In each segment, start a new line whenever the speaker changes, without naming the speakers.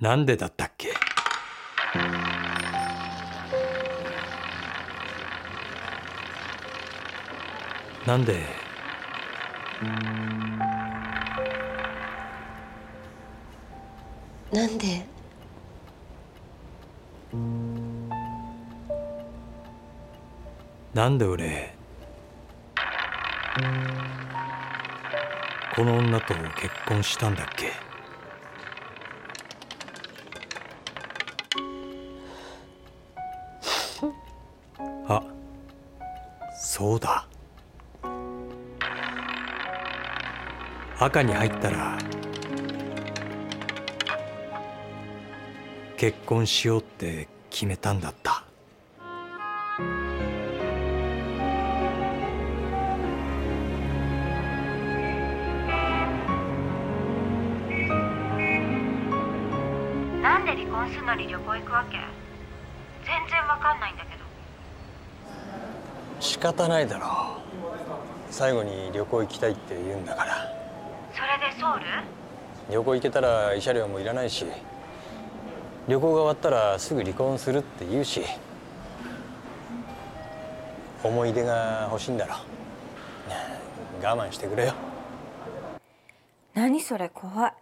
なんでだったっけ？なんで？
なんで？
なんで俺？この女と結婚したんだっけ？そうだ。赤に入ったら結婚しようって決めたんだった。
なんで離婚するのに旅行行くわけ？全然わかんないんだけど。
方ないだろう。最後に旅行行きたいって言うんだから。
それでソウル？
旅行行けたら慰謝料もいらないし。旅行が終わったらすぐ離婚するって言うし。思い出が欲しいんだろ我慢してくれよ。
何それ怖い。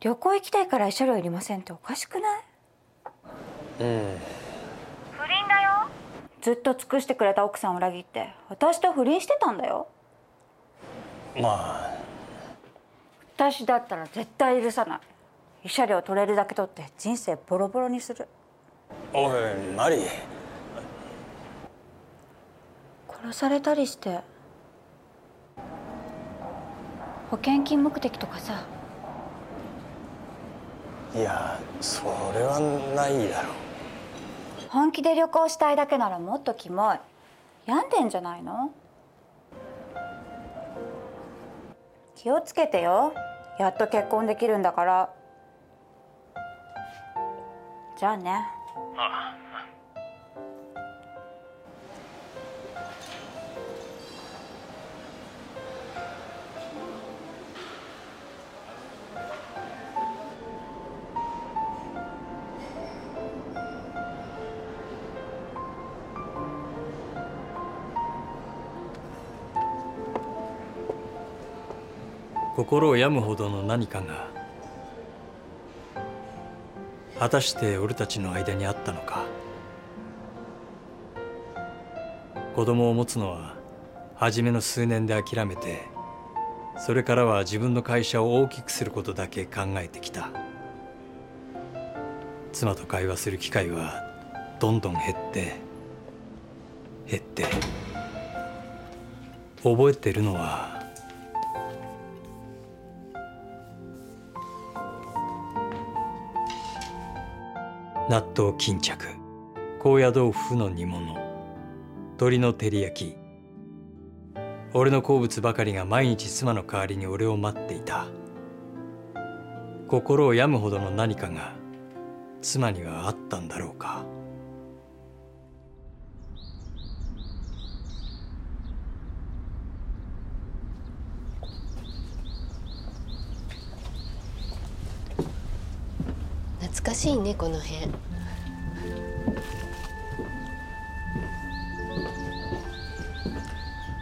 旅行行きたいから慰謝料いりませんっておかしくない？
うん
ずっと尽くしてくれた奥さんを裏切って私と不倫してたんだよ。
まあ。
私だったら絶対許さない。慰謝料取れるだけ取って人生ボロボロにする。
おいマリー。
殺されたりして保険金目的とかさ。
いやそれはないだろ
本気で旅行したいだけならもっとキモい。病んでんじゃないの？気をつけてよ。やっと結婚できるんだから。じゃあね。
心を病むほどの何かが果たして俺たちの間にあったのか。子供を持つのは初めの数年で諦めてそれからは自分の会社を大きくすることだけ考えてきた。妻と会話する機会はどんどん減って減って。覚えてるのは納豆巾着。高野豆腐の煮物。鶏の照り焼き。俺の好物ばかりが毎日妻の代わりに俺を待っていた。心を病むほどの何かが妻にはあったんだろうか
懐かしいねこの辺。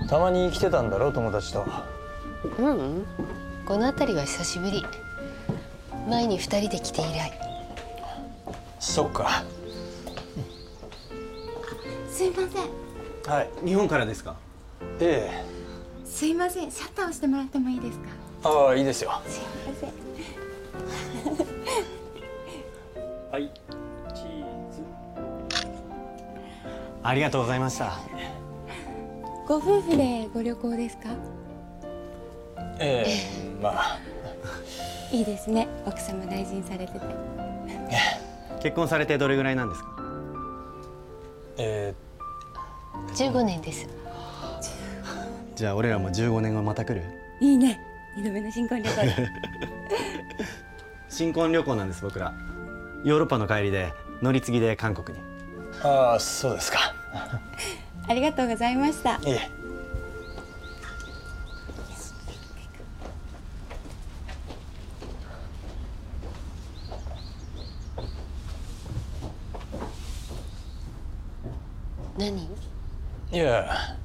たまに来てたんだろ友達と。
ううん。この辺りは久しぶり。前に二人で来て以来。
そっか。
すいません。
はい。
日本からですか？
ええ。
すいません。シャッター押してもらってもいいですか？
ああいいですよ。
すいません
ありがとうございました。
ご夫婦でご旅行ですか？
ええまあ。
いいですね。奥様大事にされてて。
結婚されてどれぐらいなんですか？
え
15年です。
じゃあ俺らも15年後また来る？
いいね。二度目の新婚旅行で
新婚旅行なんです僕ら。ヨーロッパの帰りで乗り継ぎで韓国に。
ー、ああそうですか
ありがとうございました。
いえ。
何？
いや。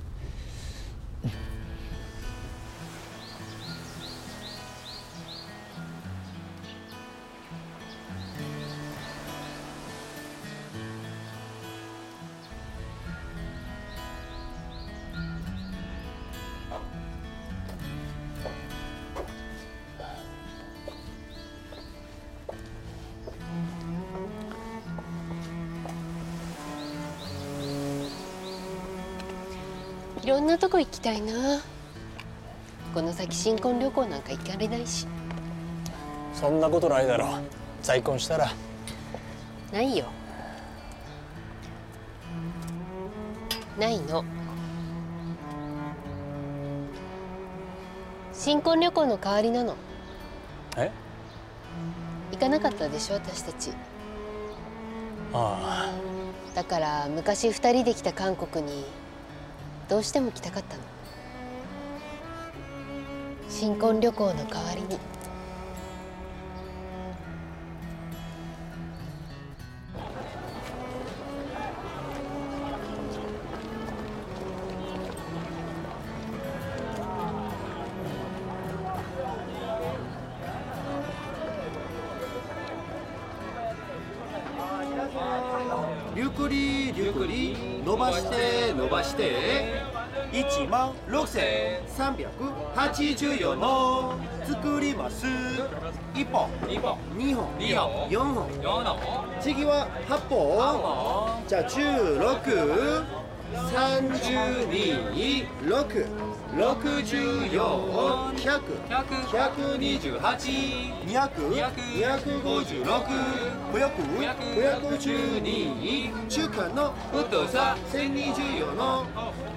いろんなとこ行きたいな。この先新婚旅行なんか行かれないし。
そんなことないだろ。再婚したら。
ないよ。ないの。新婚旅行の代わりなの。
え？
行かなかったでしょ私たち。
あ
だから昔二人で来た韓国にどうしても来たかったの。新婚旅行の代わりに。
ゆっくりゆっくり伸ばして伸ばして。1万6384の作ります。1本。2本。2本。4本。次は8本。じゃあ16 32 6 64 100 128 200 256 512中間の太さ1024の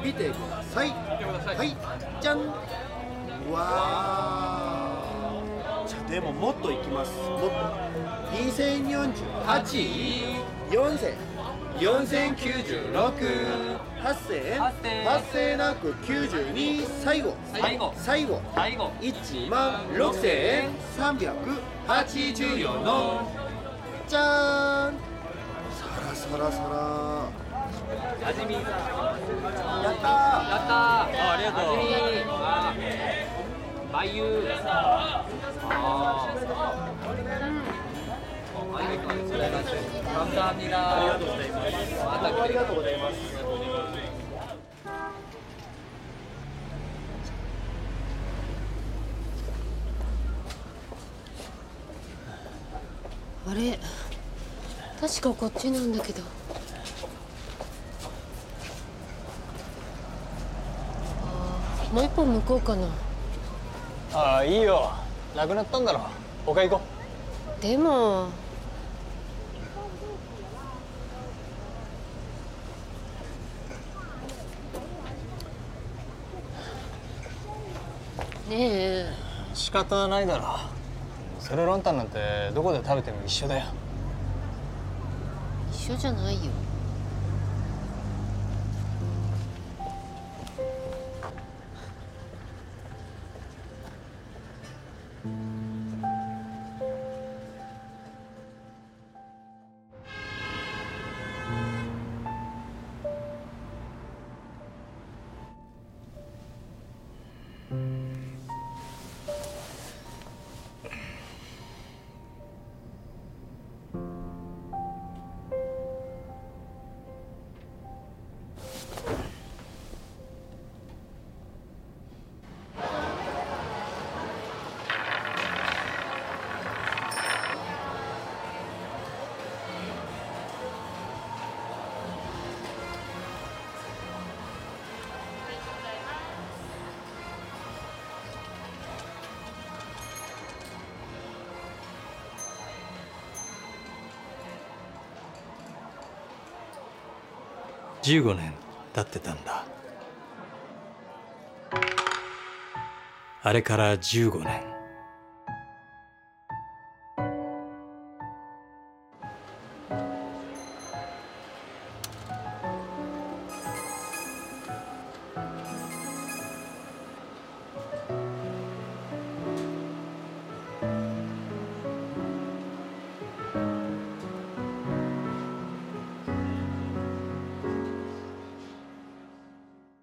見てください。はいじゃん。わでももっといきます。もっと2048 4000 4096 8000 8000なく92最後。最後。最後。1万6384のじゃーんサラサラサラやったー。やったー。
あありがとう。
ありがとう。ございますありがとうございます。
あれ確かこっちなんだけど。あもう一本向こうかな。
ああいいよ。なくなったんだろ。他行こ
でも。ねえ。
う仕方ないだろ。セロランタンなんてどこで食べても一緒だよ。
一緒じゃないよ
15年経ってたんだ。あれから15年。